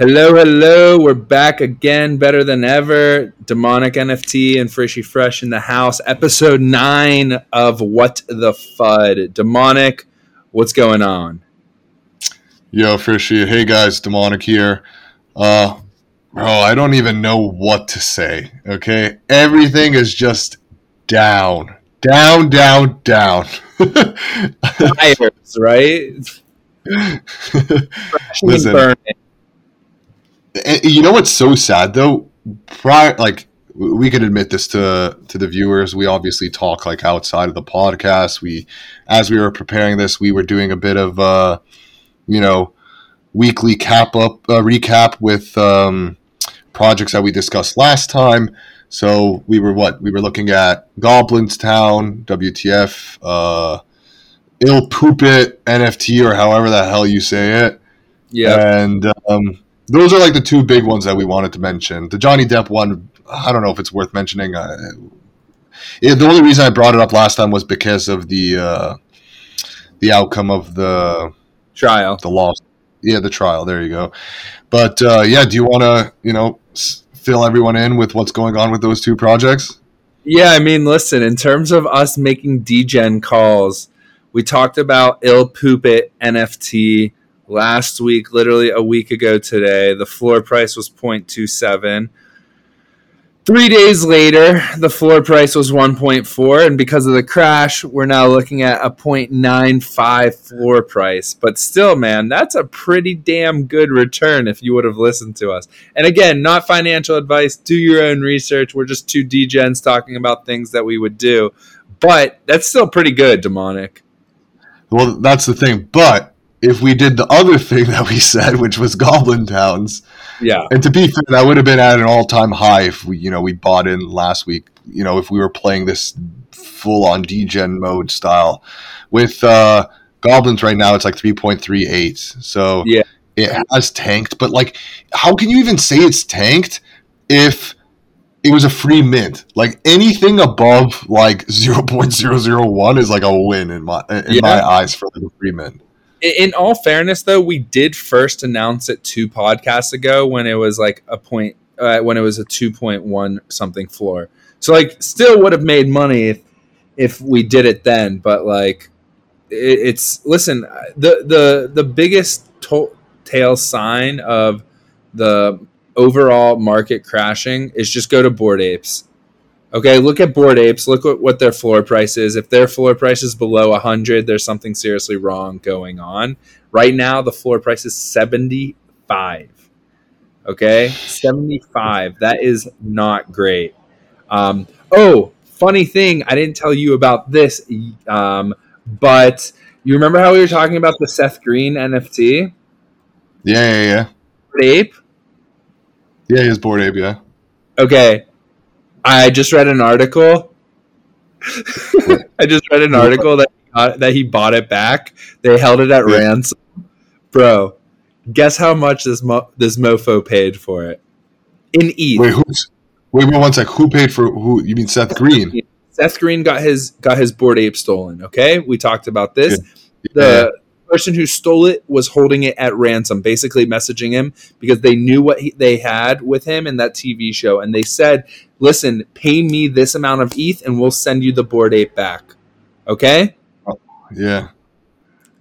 Hello, hello. We're back again, better than ever. Demonic NFT and Frischy Fresh in the house. Episode nine of What the Fud. Demonic, what's going on? Yo, Frischy. Hey guys, Demonic here. Uh bro, I don't even know what to say. Okay? Everything is just down. Down, down, down. Fires, right? Listen, you know what's so sad though? Prior, like we can admit this to to the viewers. We obviously talk like outside of the podcast. We, as we were preparing this, we were doing a bit of, uh, you know, weekly cap up uh, recap with um, projects that we discussed last time. So we were what we were looking at: Goblins Town, WTF, uh, Poop It NFT, or however the hell you say it. Yeah. And um, those are like the two big ones that we wanted to mention. The Johnny Depp one, I don't know if it's worth mentioning. Uh, it, the only reason I brought it up last time was because of the uh, the outcome of the Trial. the law. Yeah, the trial. There you go. But uh, yeah, do you want to you know s- fill everyone in with what's going on with those two projects? Yeah, I mean, listen, in terms of us making degen calls, we talked about Il Poopit NFT last week, literally a week ago today. The floor price was 0.27. Three days later, the floor price was 1.4, and because of the crash, we're now looking at a 0.95 floor price. But still, man, that's a pretty damn good return if you would have listened to us. And again, not financial advice. Do your own research. We're just two degens talking about things that we would do. But that's still pretty good, demonic. Well, that's the thing. But if we did the other thing that we said, which was Goblin Towns, Yeah. And to be fair, that would have been at an all-time high if we, you know, we bought in last week. You know, if we were playing this full-on degen mode style with uh, goblins right now, it's like three point three eight. So Yeah. it has tanked. But like, how can you even say it's tanked if it was a free mint? Like anything above like zero point zero zero one is like a win in my in Yeah. my eyes for like a free mint. In- all fairness, though, we did first announce it two podcasts ago when it was like a point, uh, when it was a 2.1 something floor. So, like, still would have made money if, if we did it then. But, like, it, it's, listen, the, the, the biggest to- tail sign of the overall market crashing is just go to Bored Apes. Okay, look at Bored Apes. Look at what their floor price is. If their floor price is below 100, there's something seriously wrong going on. Right now, the floor price is 75. Okay, 75. That is not great. Um, oh, funny thing, I didn't tell you about this, um, but you remember how we were talking about the Seth Green NFT? Yeah, yeah, yeah. Bored Ape? Yeah, his bored ape. Yeah. Okay. I just read an article. I just read an article that uh, that he bought it back. They held it at Yeah. ransom. Bro, guess how much this mo- this mofo paid for it? In ETH. Wait, who's? Wait, wait, one sec. Who paid for who? You mean Seth Green? Seth Green got his got his bored ape stolen. Okay, we talked about this. Yeah. The person who stole it was holding it at ransom, basically messaging him because they knew what he, they had with him in that TV show, and they said, "Listen, pay me this amount of ETH, and we'll send you the bored ape back." Okay. Yeah.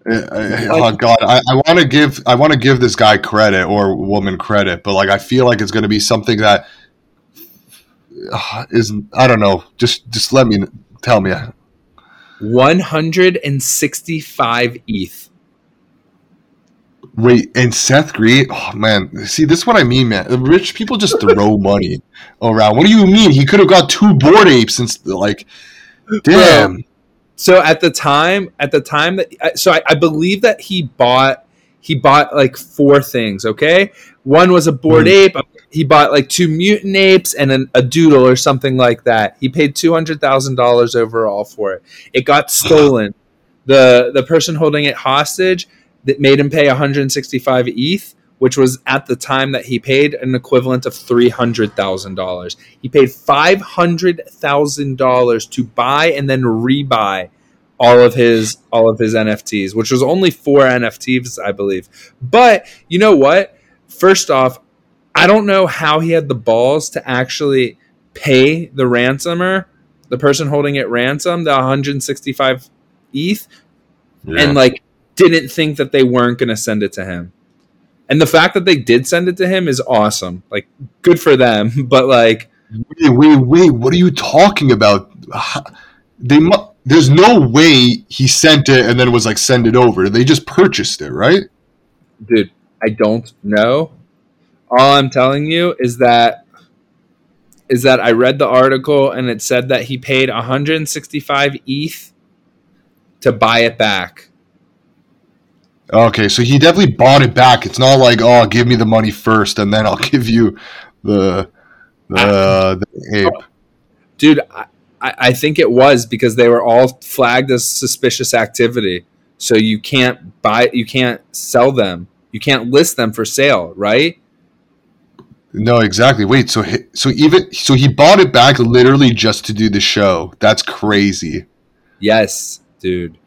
Eh, eh, Oh God, I, I want to give I want to give this guy credit or woman credit, but like I feel like it's going to be something that uh, is I don't know. Just just let me tell me. 165 ETH. Wait, and Seth Green? Oh man, see this is what I mean, man. Rich people just throw money around. What do you mean? He could have got two bored apes since like, damn. So at the time, at the time that, so I, I believe that he bought, he bought like four things. Okay, one was a bored Mhm. ape. He bought like two mutant apes and an, a doodle or something like that. He paid two hundred thousand dollars overall for it. It got stolen. the The person holding it hostage that made him pay one hundred sixty five ETH. Which was at the time that he paid an equivalent of three hundred thousand dollars. He paid five hundred thousand dollars to buy and then rebuy all of his all of his NFTs, which was only four NFTs, I believe. But you know what? first off, I don't know how he had the balls to actually pay the ransomer, the person holding it ransom, the 165 ETH, Yeah. and like didn't think that they weren't going to send it to him. And the fact that they did send it to him is awesome. Like, good for them. But like, wait, wait, wait. What are you talking about? They mu- There's no way he sent it and then was like, send it over. They just purchased it, right? dude, I don't know. All I'm telling you is that is that I read the article and it said that he paid 165 ETH to buy it back. Okay, so he definitely bought it back. It's not like, oh, give me the money first and then I'll give you the the, the ape. Dude, I, I think it was because they were all flagged as suspicious activity. So you can't buy you can't sell them. You can't list them for sale, right? No, exactly. Wait, so he, so even so he bought it back literally just to do the show. That's crazy. Yes, dude.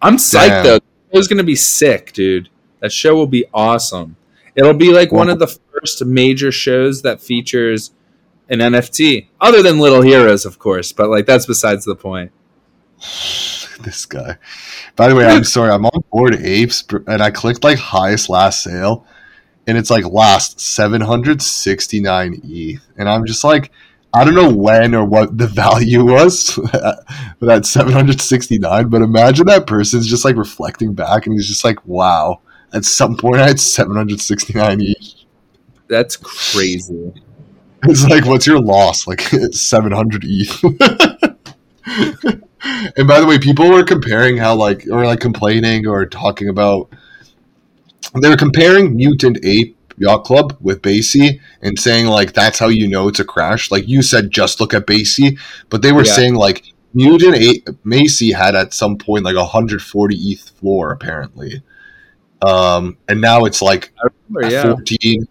I'm psyched Damn. though. Was gonna be sick, dude. That show will be awesome. It'll be like one of the first major shows that features an NFT, other than Little Heroes, of course. But like that's besides the point. this guy. By the way, I'm sorry. I'm on bored apes, and I clicked like highest last sale, and it's like last 769 ETH, and I'm just like, I don't know when or what the value was for that 769, but imagine that person's just like reflecting back, and he's just like, wow. At some point, I had 769 ETH. That's crazy. It's like, what's your loss? Like 700 ETH. and by the way, people were comparing how, like, or like complaining or talking about. They were comparing Mutant Ape Yacht Club with BAYC and saying, like, that's how you know it's a crash. Like, you said, just look at BAYC. But they were Yeah. saying, like, Mutant Ape, MAYC had at some point, like, 140 ETH floor, apparently. Um, and now it's like remember, yeah. 14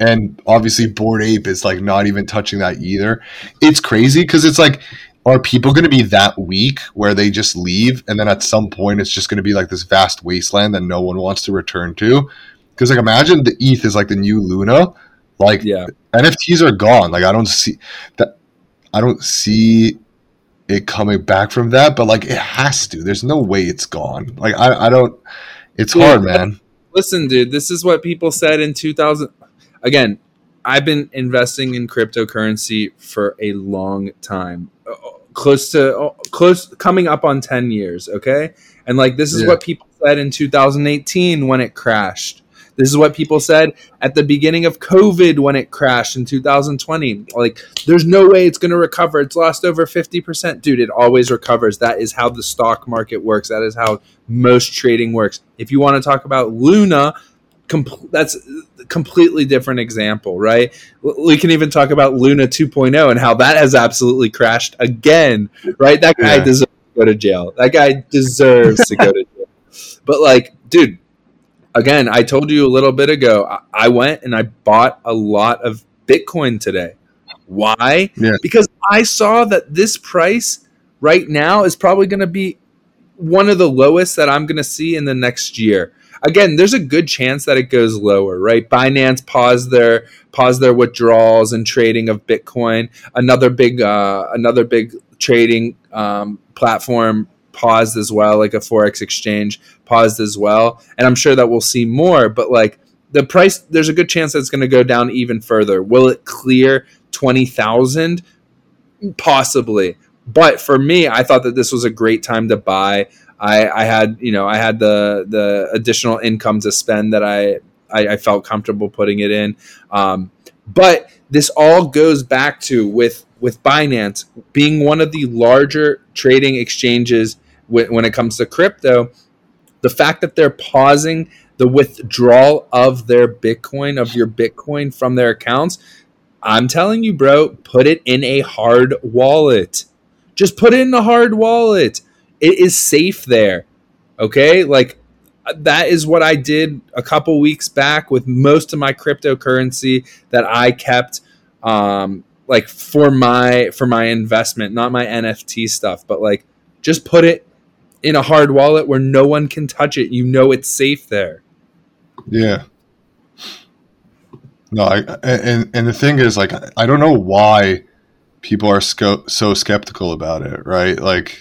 and obviously bored ape is like not even touching that either it's crazy because it's like are people going to be that weak where they just leave and then at some point it's just going to be like this vast wasteland that no one wants to return to because like imagine the eth is like the new luna like Yeah. nfts are gone like i don't see that i don't see it coming back from that but like it has to there's no way it's gone like i, I don't it's Dude, hard man Listen, dude, this is what people said in 2000. Again, I've been investing in cryptocurrency for a long time, Uh, close to uh, close coming up on 10 years. Okay, and like this is Yeah. what people said in 2018 when it crashed. This is what people said at the beginning of COVID when it crashed in 2020. Like, there's no way it's going to recover. It's lost over 50%. Dude, it always recovers. That is how the stock market works. That is how most trading works. If you want to talk about Luna, com- that's a completely different example, right? We can even talk about Luna 2.0 and how that has absolutely crashed again, right? That guy Yeah. deserves to go to jail. That guy deserves to go to jail. But like, dude, again, I told you a little bit ago, I- went and I bought a lot of Bitcoin today. Why? Yeah. Because I saw that this price right now is probably going to be one of the lowest that I'm going to see in the next year. Again, there's a good chance that it goes lower, right? Binance paused their paused their withdrawals and trading of Bitcoin. Another big uh, another big trading um, platform paused as well, like a forex exchange paused as well. And I'm sure that we'll see more, but like the price, there's a good chance that it's going to go down even further. Will it clear twenty thousand? Possibly. But for me, I thought that this was a great time to buy. I, I had, you know, I had the the additional income to spend that I I, I felt comfortable putting it in. Um, but this all goes back to with with Binance being one of the larger trading exchanges when, when it comes to crypto. The fact that they're pausing the withdrawal of their Bitcoin of your Bitcoin from their accounts, I'm telling you, bro, put it in a hard wallet. Just put it in a hard wallet. It is safe there. Okay? Like that is what I did a couple weeks back with most of my cryptocurrency that I kept um like for my for my investment, not my NFT stuff, but like just put it in a hard wallet where no one can touch it. You know it's safe there. Yeah. No, I, and and the thing is, like, I don't know why people are sco- so skeptical about it, right? Like,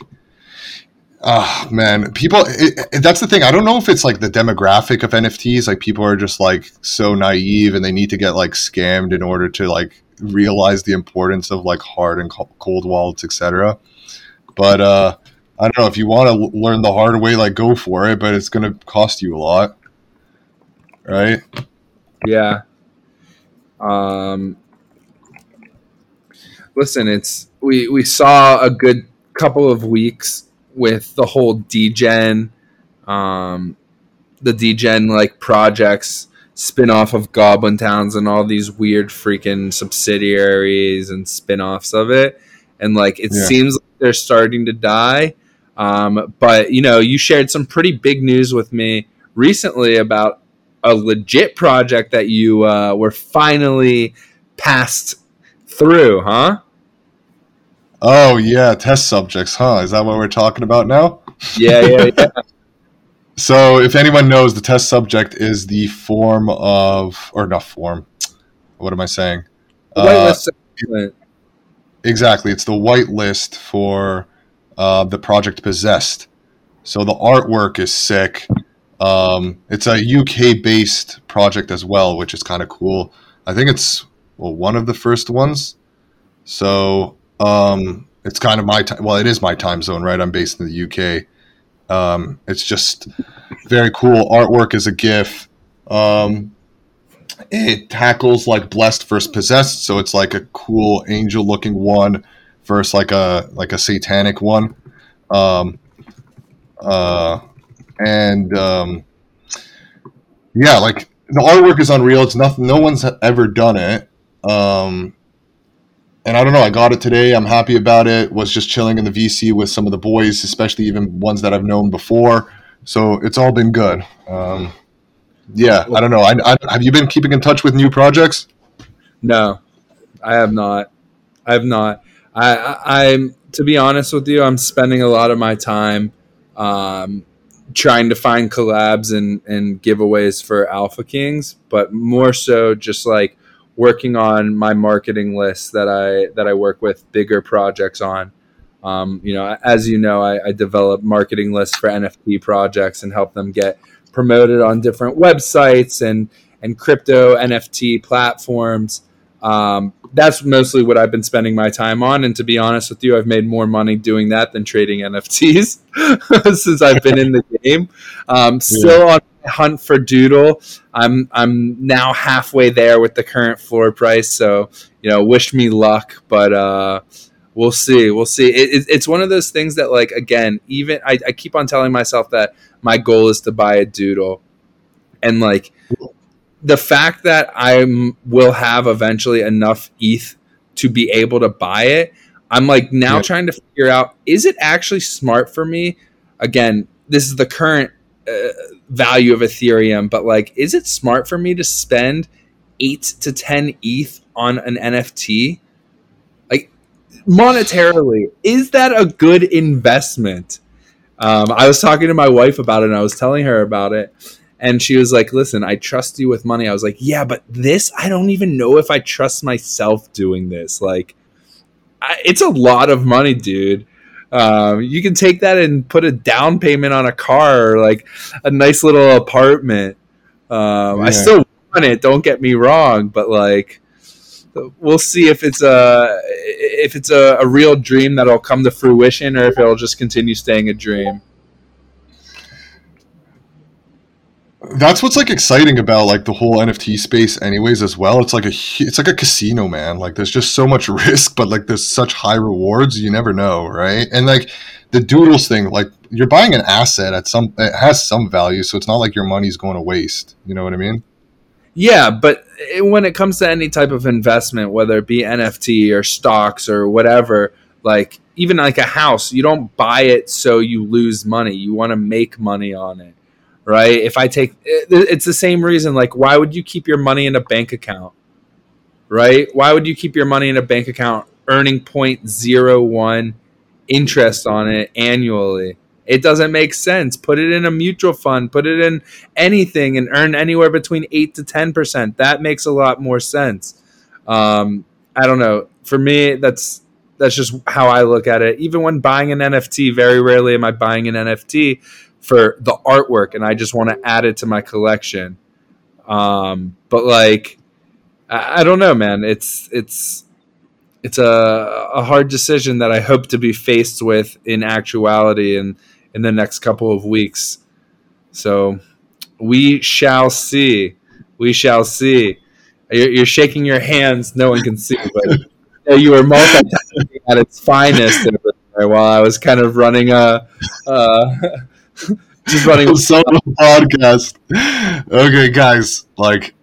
oh man, people. It, it, that's the thing. I don't know if it's like the demographic of NFTs. Like, people are just like so naive, and they need to get like scammed in order to like realize the importance of like hard and cold wallets, etc. But uh, I don't know if you want to learn the hard way, like go for it, but it's going to cost you a lot, right? Yeah, um, listen, it's we we saw a good couple of weeks with the whole degen, um, the degen like projects spin-off of Goblin Towns and all these weird freaking subsidiaries and spin-offs of it. And like it yeah. seems like they're starting to die. Um, but you know, you shared some pretty big news with me recently about a legit project that you uh, were finally passed through, huh? Oh yeah, test subjects, huh? Is that what we're talking about now? Yeah, yeah, yeah. so, if anyone knows, the test subject is the form of, or not form. What am I saying? Uh, exactly, it's the white list for uh, the project possessed. So the artwork is sick. Um, it's a UK based project as well, which is kind of cool. I think it's well one of the first ones. So um, it's kind of my time. Well, it is my time zone, right? I'm based in the UK. Um, it's just very cool. Artwork is a GIF. Um, it tackles like blessed versus possessed, so it's like a cool angel looking one versus like a like a satanic one. Um, uh, and um, yeah, like the artwork is unreal. It's nothing. No one's ever done it. Um, and I don't know. I got it today. I'm happy about it. Was just chilling in the VC with some of the boys, especially even ones that I've known before. So it's all been good. Um, yeah, I don't know. I, I, have you been keeping in touch with new projects? No, I have not. I have not. I, I'm to be honest with you. I'm spending a lot of my time um, trying to find collabs and, and giveaways for Alpha Kings, but more so just like working on my marketing list that I that I work with bigger projects on. Um, you know, as you know, I, I develop marketing lists for NFT projects and help them get promoted on different websites and and crypto NFT platforms. Um, that's mostly what I've been spending my time on. And to be honest with you, I've made more money doing that than trading NFTs since I've been in the game. Um, still on hunt for Doodle. I'm I'm now halfway there with the current floor price. So you know, wish me luck, but uh, we'll see. We'll see. It, it, it's one of those things that, like, again, even I, I keep on telling myself that my goal is to buy a Doodle, and like the fact that I will have eventually enough ETH to be able to buy it, I'm like now trying to figure out is it actually smart for me? Again, this is the current uh, value of Ethereum, but like, is it smart for me to spend eight to 10 ETH on an NFT? Like, monetarily, is that a good investment? Um, I was talking to my wife about it and I was telling her about it and she was like, "Listen, I trust you with money." I was like, "Yeah, but this, I don't even know if I trust myself doing this. Like, I, it's a lot of money, dude. Um, you can take that and put a down payment on a car or like a nice little apartment. Um, yeah. I still want it. Don't get me wrong, but like." We'll see if it's a if it's a, a real dream that'll come to fruition, or if it'll just continue staying a dream. That's what's like exciting about like the whole NFT space anyways as well. It's like a it's like a casino, man. Like there's just so much risk, but like there's such high rewards, you never know, right? And like the doodles thing, like you're buying an asset at some it has some value, so it's not like your money's going to waste. You know what I mean? Yeah, but eh, when it comes to any type of investment, whether it be NFT or stocks or whatever, like even like a house, you don't buy it so you lose money. You want to make money on it right? If I take it's the same reason like why would you keep your money in a bank account? Right? Why would you keep your money in a bank account earning 0.01 interest on it annually? It doesn't make sense. Put it in a mutual fund, put it in anything and earn anywhere between 8 to 10%. That makes a lot more sense. Um, I don't know. For me, that's that's just how I look at it. Even when buying an NFT, very rarely am I buying an NFT for the artwork and I just want to add it to my collection. Um, but like I, I don't know, man. It's it's it's a, a hard decision that I hope to be faced with in actuality and in the next couple of weeks. So we shall see. We shall see. You're, you're shaking your hands. No one can see, but you were multitasking at its finest while I was kind of running a. Uh, just running a solo podcast. Okay, guys, like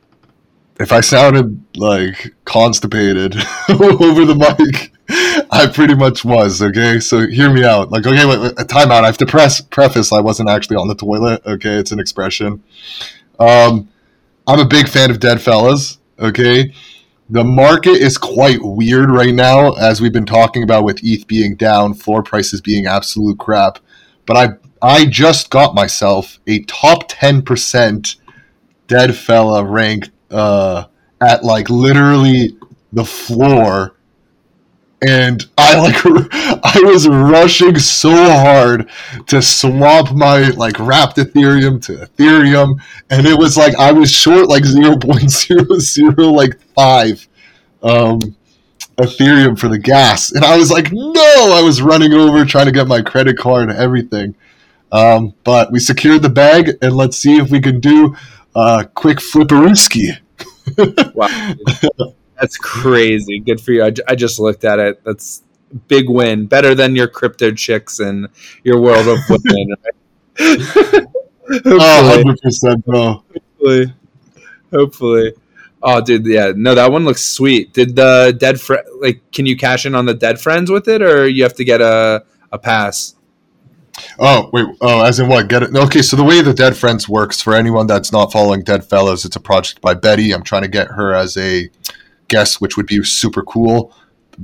if I sounded like constipated over the mic, I pretty much was. Okay, so hear me out. Like, okay, wait, wait, time out. I have to press preface. I wasn't actually on the toilet. Okay, it's an expression. Um, I'm a big fan of Deadfellaz. Okay, the market is quite weird right now, as we've been talking about with ETH being down, floor prices being absolute crap. But I I just got myself a top ten percent Deadfella ranked uh, at like literally the floor. And I like I was rushing so hard to swap my like wrapped Ethereum to Ethereum, and it was like I was short like zero point zero zero like five um, Ethereum for the gas, and I was like, no! I was running over trying to get my credit card and everything, um, but we secured the bag, and let's see if we can do a quick flipperooski. wow. That's crazy. Good for you. I, I just looked at it. That's big win. Better than your crypto chicks and your world of women. oh, 100%, bro. Hopefully. Hopefully. Oh, dude, yeah, no, that one looks sweet. Did the dead friend like? Can you cash in on the Deadfrenz with it, or you have to get a a pass? Oh wait, oh, as in what? Get it? Okay, so the way the Deadfrenz works for anyone that's not following Deadfellaz, it's a project by Betty. I'm trying to get her as a guest, which would be super cool.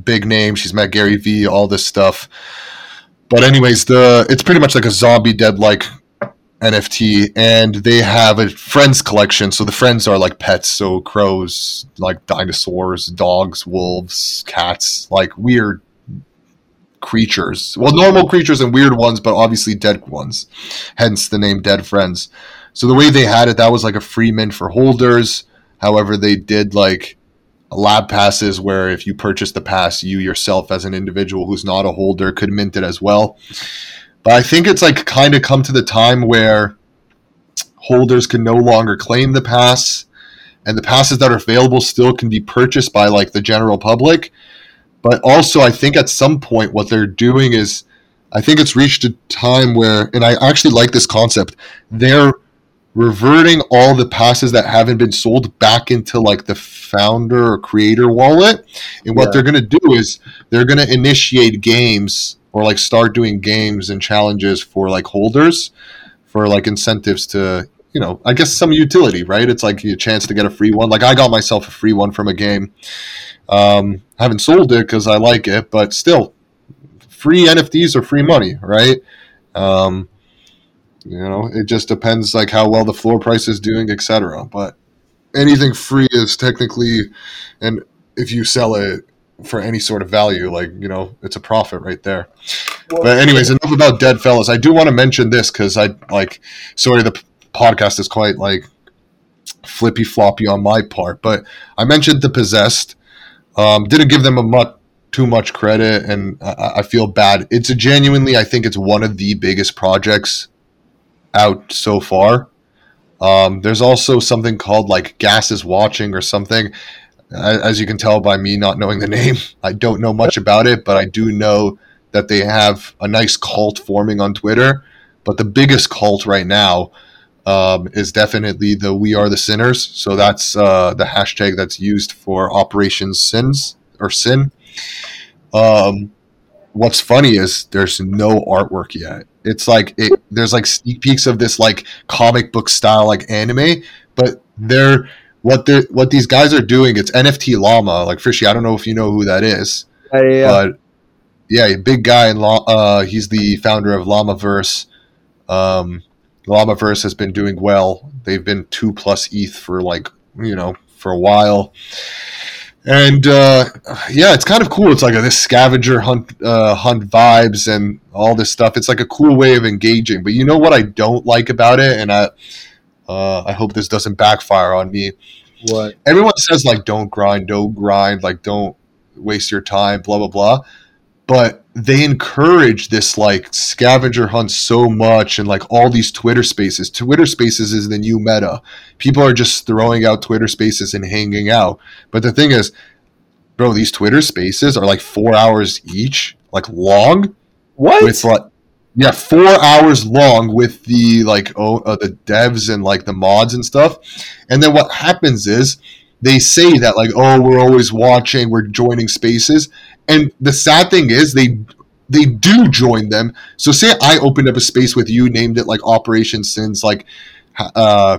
Big name. She's met Gary Vee, all this stuff. But anyways, the it's pretty much like a zombie dead like NFT, and they have a friends collection. So the friends are like pets, so crows, like dinosaurs, dogs, wolves, cats, like weird creatures. Well, normal creatures and weird ones, but obviously dead ones. Hence the name Deadfrenz. So the way they had it, that was like a free mint for holders. However, they did like lab passes where if you purchase the pass, you yourself as an individual who's not a holder could mint it as well. But I think it's like kind of come to the time where holders can no longer claim the pass and the passes that are available still can be purchased by like the general public but also, I think at some point, what they're doing is, I think it's reached a time where, and I actually like this concept, they're reverting all the passes that haven't been sold back into like the founder or creator wallet. And what yeah. they're going to do is they're going to initiate games or like start doing games and challenges for like holders for like incentives to you know, I guess some utility, right? It's like a chance to get a free one. Like I got myself a free one from a game. Um, I haven't sold it because I like it, but still, free NFTs are free money, right? Um, you know, it just depends like how well the floor price is doing, etc. But anything free is technically, and if you sell it for any sort of value, like you know, it's a profit right there. Well, but anyways, enough about Deadfellaz. I do want to mention this because I like. Sorry, the podcast is quite like flippy floppy on my part, but I mentioned the possessed um, didn't give them a much too much credit, and I, I feel bad. It's a genuinely, I think it's one of the biggest projects out so far. Um, there's also something called like Gas is Watching or something. As you can tell by me not knowing the name, I don't know much about it, but I do know that they have a nice cult forming on Twitter. But the biggest cult right now um, is definitely the "We Are the Sinners." So that's uh, the hashtag that's used for Operation Sins or Sin. Um, what's funny is there's no artwork yet. It's like it, there's like sneak peeks of this like comic book style like anime, but they're what they what these guys are doing. It's NFT Llama, like Fishy. I don't know if you know who that is, uh, yeah. but yeah, big guy. In law, uh, he's the founder of Llamaverse. Um, Llamaverse has been doing well. They've been two plus ETH for like you know for a while, and uh, yeah, it's kind of cool. It's like a, this scavenger hunt uh, hunt vibes and all this stuff. It's like a cool way of engaging. But you know what I don't like about it, and I uh, I hope this doesn't backfire on me. What? Everyone says like don't grind, don't grind, like don't waste your time, blah blah blah. But they encourage this like scavenger hunt so much and like all these Twitter spaces. Twitter spaces is the new meta. People are just throwing out Twitter spaces and hanging out. But the thing is, bro, these Twitter spaces are like four hours each, like long. What? With like yeah, four hours long with the like oh uh, the devs and like the mods and stuff. And then what happens is they say that like oh we're always watching, we're joining spaces, and the sad thing is they they do join them. So say I opened up a space with you, named it like Operation Sins, like uh,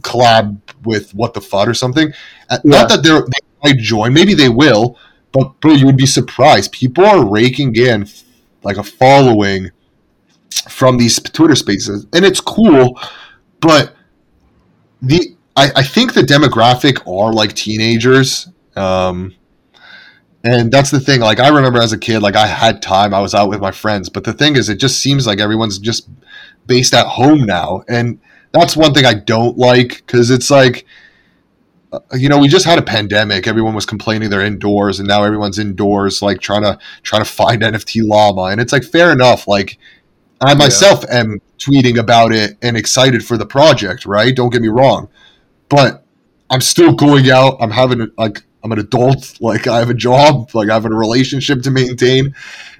collab with what the fud or something. Uh, Yeah. Not that they're they might join, maybe they will, but bro, you would be surprised. People are raking in like a following from these Twitter spaces, and it's cool, but the I, I think the demographic are like teenagers. Um, and that's the thing. Like I remember as a kid, like I had time. I was out with my friends. But the thing is, it just seems like everyone's just based at home now, and that's one thing I don't like because it's like, uh, you know, we just had a pandemic. Everyone was complaining they're indoors, and now everyone's indoors, like trying to trying to find NFT llama. And it's like fair enough. Like I myself am tweeting about it and excited for the project. Right? Don't get me wrong, but I'm still going out. I'm having like I'm an adult. Like I have a job. Like I have a relationship to maintain.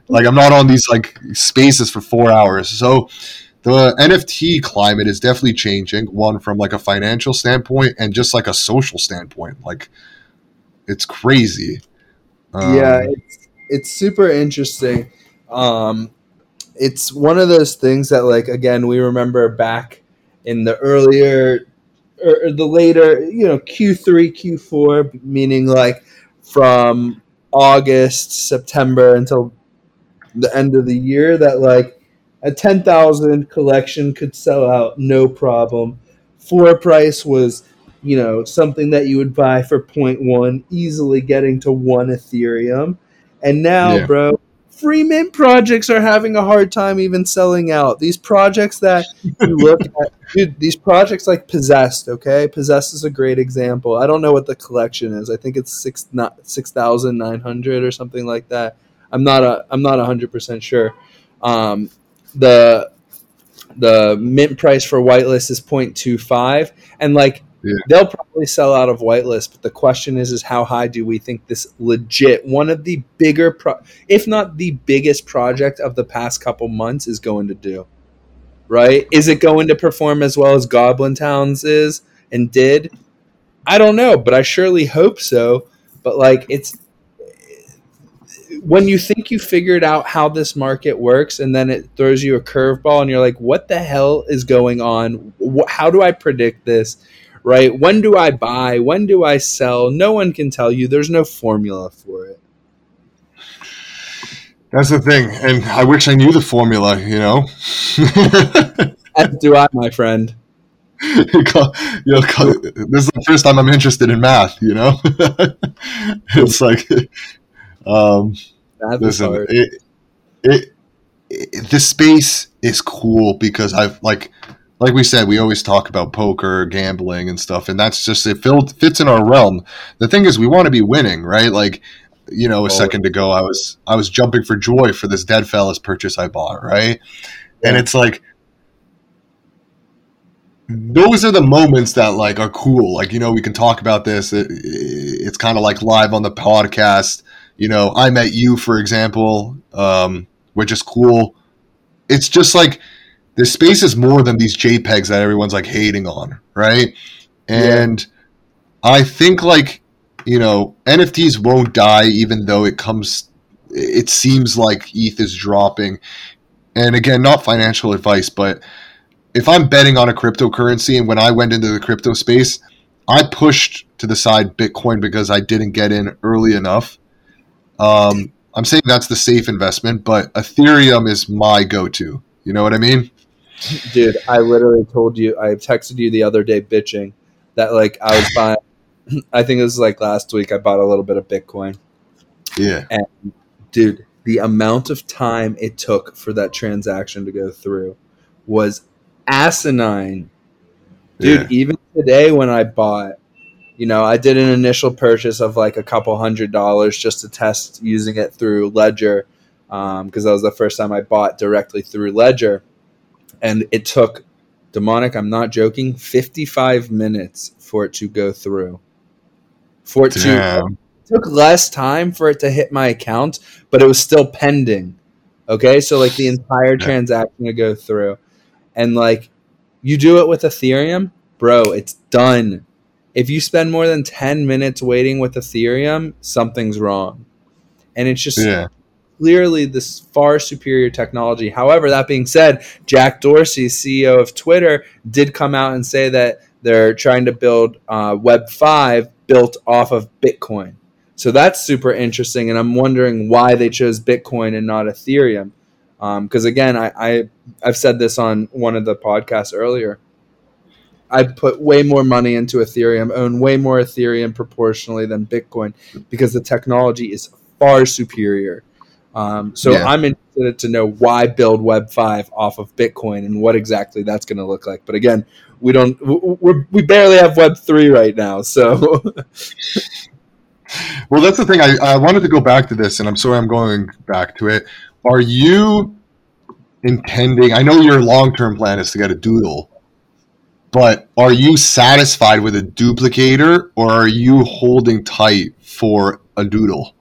Like I'm not on these like spaces for four hours. So the NFT climate is definitely changing. One from like a financial standpoint and just like a social standpoint. Like it's crazy. Um, yeah, it's, it's super interesting. Um, it's one of those things that, like, again, we remember back in the earlier or or the later, you know, Q3, Q4, meaning like from August, September until the end of the year, that like a 10,000 collection could sell out no problem. Floor price was, you know, something that you would buy for 0.1, easily getting to one Ethereum. And now, Yeah. bro, free mint projects are having a hard time even selling out. These projects that you look at, dude, these projects like Possessed, okay? Possessed is a great example. I don't know what the collection is. I think it's six not six thousand nine hundred or something like that. I'm not a I'm not hundred percent sure. Um, the the mint price for whitelist is 0.25 and like Yeah. they'll probably sell out of whitelist but the question is is how high do we think this legit one of the bigger pro- if not the biggest project of the past couple months is going to do right? Is it going to perform as well as goblin towns is and did? I don't know but i surely hope so. But like it's when you think you figured out how this market works and then it throws you a curveball and you're like what the hell is going on? How do i predict this right? When do i buy? When do i sell? No one can tell you. There's no formula for it. That's the thing, and I wish I knew the formula. You know, as do i my friend. You know, this is the first time I'm interested in math. You know, it's like, um, Math listen, it, it, it, this space is cool because I've like, like we said, we always talk about poker, gambling, and stuff, and that's just it fits in our realm. The thing is, we want to be winning, right? Like, you know, a second ago, I was I was jumping for joy for this Deadfellaz purchase I bought, right? And it's like those are the moments that like are cool. Like you know, we can talk about this. It, it's kind of like live on the podcast. You know, I met you, for example, um, which is cool. It's just like the space is more than these JPEGs that everyone's like hating on, right? And I think like you know NFTs won't die, even though it comes. It seems like ETH is dropping, and again, not financial advice, but if I'm betting on a cryptocurrency, and when I went into the crypto space, I pushed to the side Bitcoin because I didn't get in early enough. Um, I'm saying that's the safe investment, but Ethereum is my go-to. You know what I mean? Dude, I literally told you, I texted you the other day bitching that like I was buying. I think it was like last week. I bought a little bit of Bitcoin. Yeah. And dude, the amount of time it took for that transaction to go through was asinine. Dude, Yeah. even today when I bought, you know, I did an initial purchase of like a couple hundred dollars just to test using it through Ledger um, because that was the first time I bought directly through Ledger. And it took, demonic, I'm not joking, 55 minutes for it to go through. For it to Damn. took less time for it to hit my account, but it was still pending. Okay, so like the entire Yeah. transaction to go through, and like you do it with Ethereum, bro, it's done. If you spend more than ten minutes waiting with Ethereum, something's wrong, and it's just Yeah. Clearly this far superior technology. However, that being said, Jack Dorsey, CEO of Twitter, did come out and say that they're trying to build uh, Web five built off of Bitcoin. So that's super interesting, and I'm wondering why they chose Bitcoin and not Ethereum. Because again, I, I I've said this on one of the podcasts earlier. I put way more money into Ethereum, own way more Ethereum proportionally than Bitcoin because the technology is far superior. Um, so Yeah. I'm interested to know why build Web five off of Bitcoin and what exactly that's going to look like. But again, we don't we're, we barely have Web three right now, so Well, that's the thing. I, I wanted to go back to this, and I'm sorry I'm going back to it. Are you intending? I know your long term plan is to get a doodle, but are you satisfied with a dooplicator, or are you holding tight for a doodle?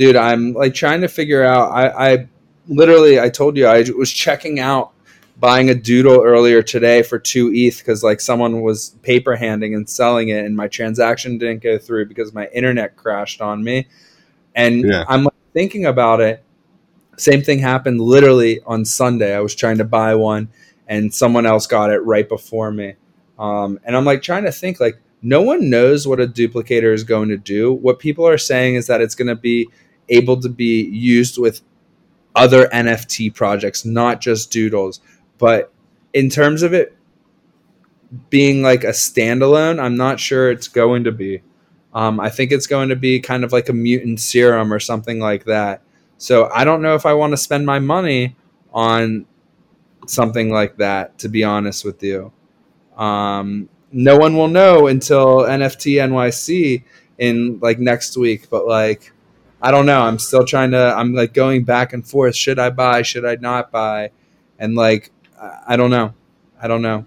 Dude i'm like trying to figure out i i literally i told you i was checking out buying a doodle earlier today for 2 eth because like someone was paper handing and selling it and my transaction didn't go through because my internet crashed on me. And Yeah. i'm like thinking about it. Same thing happened literally on sunday. I was trying to buy one and someone else got it right before me. Um, and i'm like trying to think like no one knows what a dooplicator is going to do. What people are saying is that it's going to be able to be used with other NFT projects, not just doodles. But in terms of it being like a standalone, I'm not sure it's going to be. Um, I think it's going to be kind of like a mutant serum or something like that. So I don't know if I want to spend my money on something like that, to be honest with you. Um, no one will know until NFT NYC in like next week, but like I don't know. I'm still trying to. I'm like going back and forth. Should I buy? Should I not buy? And like, I don't know. I don't know.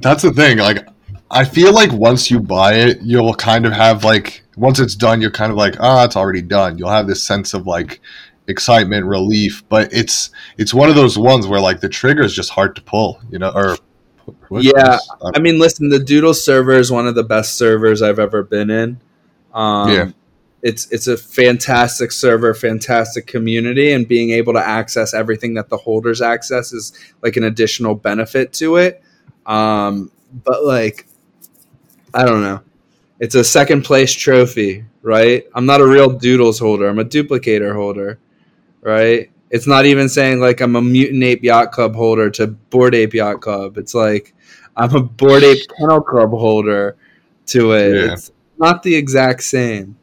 That's the thing. Like, I feel like once you buy it, you'll kind of have like once it's done, you're kind of like, ah, it's already done. You'll have this sense of like excitement, relief, but it's it's one of those ones where like the trigger is just hard to pull, you know, or Yeah, I- I mean, listen, the Doodle server is one of the best servers I've ever been in. Um, Yeah. It's it's a fantastic server, fantastic community, and being able to access everything that the holders access is like an additional benefit to it. Um, but like, I don't know. It's a second place trophy, right? I'm not a real Doodles holder. I'm a dooplicator holder, right? It's not even saying like I'm a Mutant Ape Yacht Club holder to Bored Ape Yacht Club. It's like I'm a Bored Ape Kennel Club holder to it. Yeah. It's not the exact same.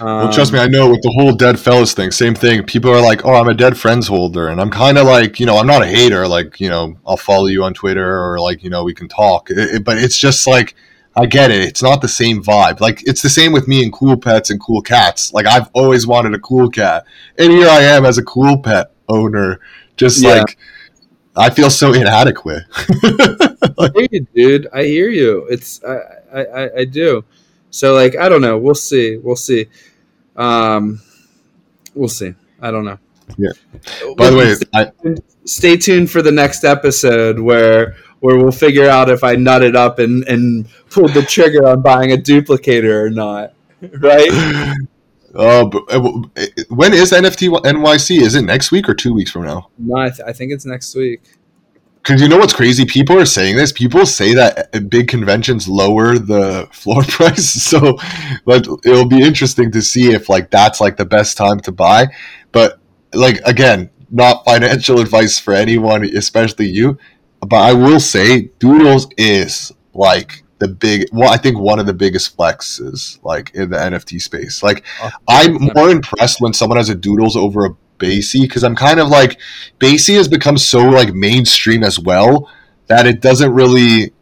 Well, trust me, I know with the whole Deadfellaz thing, same thing. People are like, "Oh, I'm a Deadfrenz holder," and I'm kind of like, you know, I'm not a hater. Like, you know, I'll follow you on Twitter or like, you know, we can talk. It- it- but it's just like, I get it. It's not the same vibe. Like, it's the same with me and cool pets and cool cats. Like, I've always wanted a cool cat, and here I am as a cool pet owner, just Yeah. like. I feel so inadequate. I hear you, dude. I hear you. It's I, I, I, I do. So like I don't know. We'll see. We'll see. Um, we'll see. I don't know. Yeah. By the way, I, stay tuned for the next episode where where we'll figure out if I nutted up and and pulled the trigger on buying a dooplicator or not. Right? oh, but, uh, when is NFT NYC? Is it next week or two weeks from now? No, I, th- I think it's next week. Because you know what's crazy? People are saying this. People say that uh, big conventions lower the floor price. So, but it'll be interesting to see if like that's like the best time to buy. But like again, not financial advice for anyone, especially you. But I will say, Doodles is like the big. Well, I think one of the biggest flexes like in the NFT space. Like, oh, I'm more impressed when someone has a Doodles over a BAYC because I'm kind of like BAYC has become so like mainstream as well that it doesn't really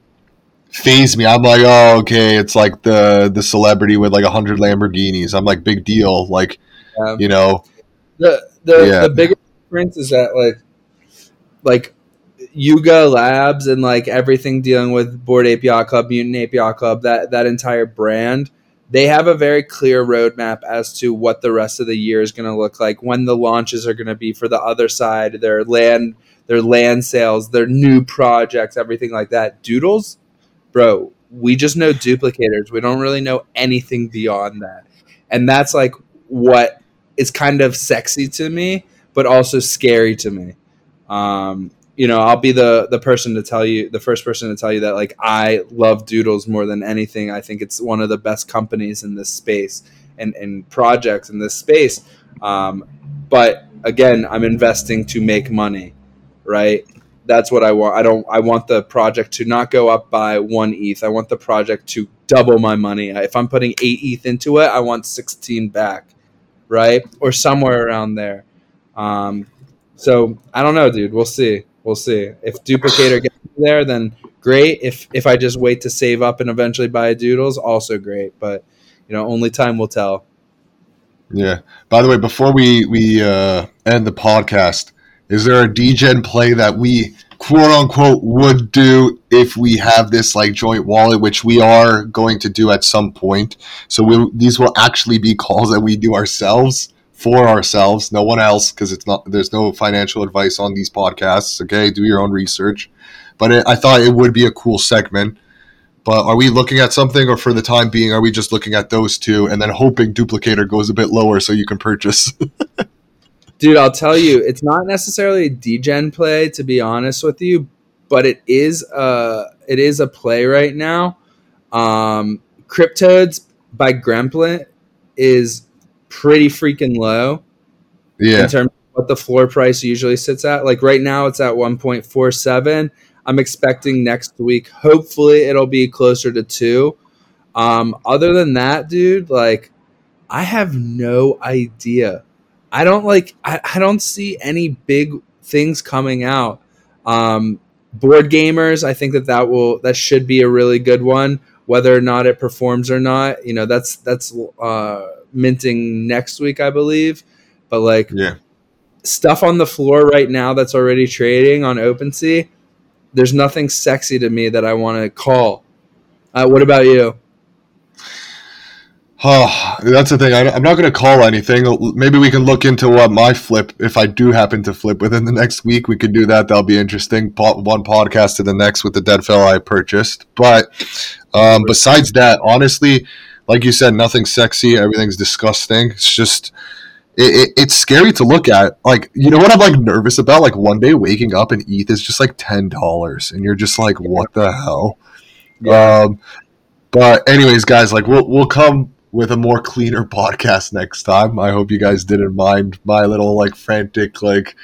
faze me. I'm like, oh, okay, it's like the the celebrity with like a hundred Lamborghinis. I'm like, big deal. Like, you know, the the yeah. the bigger difference is that like like Yuga Labs and like everything dealing with Bored Ape Yacht Club, Mutant Ape Yacht Club, that that entire brand they have a very clear roadmap as to what the rest of the year is going to look like, when the launches are going to be for the Otherside, their land, their land sales, their new projects, everything like that. Doodles, bro, we just know dooplicators. We don't really know anything beyond that. And that's like what is kind of sexy to me, but also scary to me. Um, you know, I'll be the the person to tell you, the first person to tell you that like I love Doodles more than anything. I think it's one of the best companies in this space and and projects in this space. Um, but again, I'm investing to make money, right? That's what I want. I don't. I want the project to not go up by one ETH. I want the project to double my money. If I'm putting eight ETH into it, I want 16 back, right, or somewhere around there. Um, so I don't know, dude. We'll see we'll see. If dooplicator gets there, then great. If if I just wait to save up and eventually buy a doodles, also great. But you know, only time will tell. Yeah. By the way, before we we uh, end the podcast, is there a degen play that we quote unquote would do if we have this like joint wallet, which we are going to do at some point? So we these will actually be calls that we do ourselves for ourselves, no one else, because it's not. There's no financial advice on these podcasts. Okay, do your own research. But it, I thought it would be a cool segment. But are we looking at something, or for the time being, are we just looking at those two and then hoping dooplicator goes a bit lower so you can purchase? Dude, I'll tell you, it's not necessarily a degen play to be honest with you, but it is a it is a play right now. Um, Cryptoadz by Gremplin is pretty freaking low. Yeah. In terms of what the floor price usually sits at. Like right now it's at 1.47. I'm expecting next week, hopefully it'll be closer to two. Um, other than that, dude, like I have no idea. I don't like I, I don't see any big things coming out. Um, board gamers, I think that that will that should be a really good one. Whether or not it performs or not, you know, that's that's uh, minting next week, I believe. But like, yeah, stuff on the floor right now that's already trading on OpenSea. There's nothing sexy to me that I want to call. Uh, what about you? Oh, that's the thing. I, am not going to call anything. Maybe we can look into what my flip, if I do happen to flip within the next week, we can do that. That'll be interesting. One podcast to the next with the Deadfella I purchased. But um, besides that, honestly, like you said, nothing sexy. Everything's disgusting. It's just. It, it, it's scary to look at. Like, you know what I'm like nervous about? Like one day waking up and ETH is just like ten dollars, and you're just like, what the hell? Yeah. Um, but anyways, guys, like we'll we'll come with a more cleaner podcast next time. I hope you guys didn't mind my little like frantic like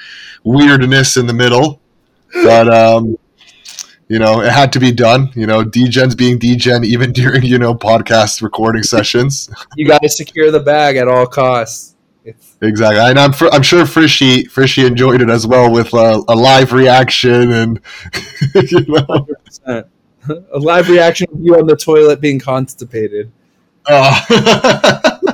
weirdness in the middle, but um, you know, it had to be done. You know, Degen's being Degen even during, you know, podcast recording sessions. you got to secure the bag at all costs. It's- exactly. And I'm, I'm sure Frischy, Frischy enjoyed it as well with uh, a live reaction and, you know. A live reaction of you on the toilet being constipated. Uh.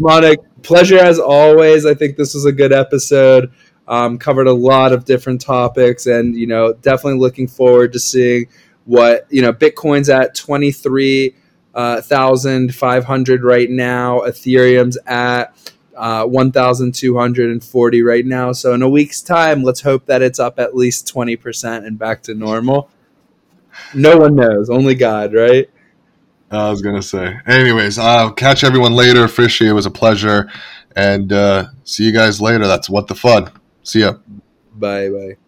well, pleasure as always. I think this was a good episode. Um, covered a lot of different topics, and you know, definitely looking forward to seeing what you know. Bitcoin's at twenty three uh, thousand five hundred right now. Ethereum's at uh, 1,240 right now. So in a week's time, let's hope that it's up at least 20% and back to normal. No one knows, only God, right? I was gonna say. Anyways, I'll catch everyone later. Fishy, it was a pleasure, and uh, see you guys later. That's what the fun. See ya. Bye bye.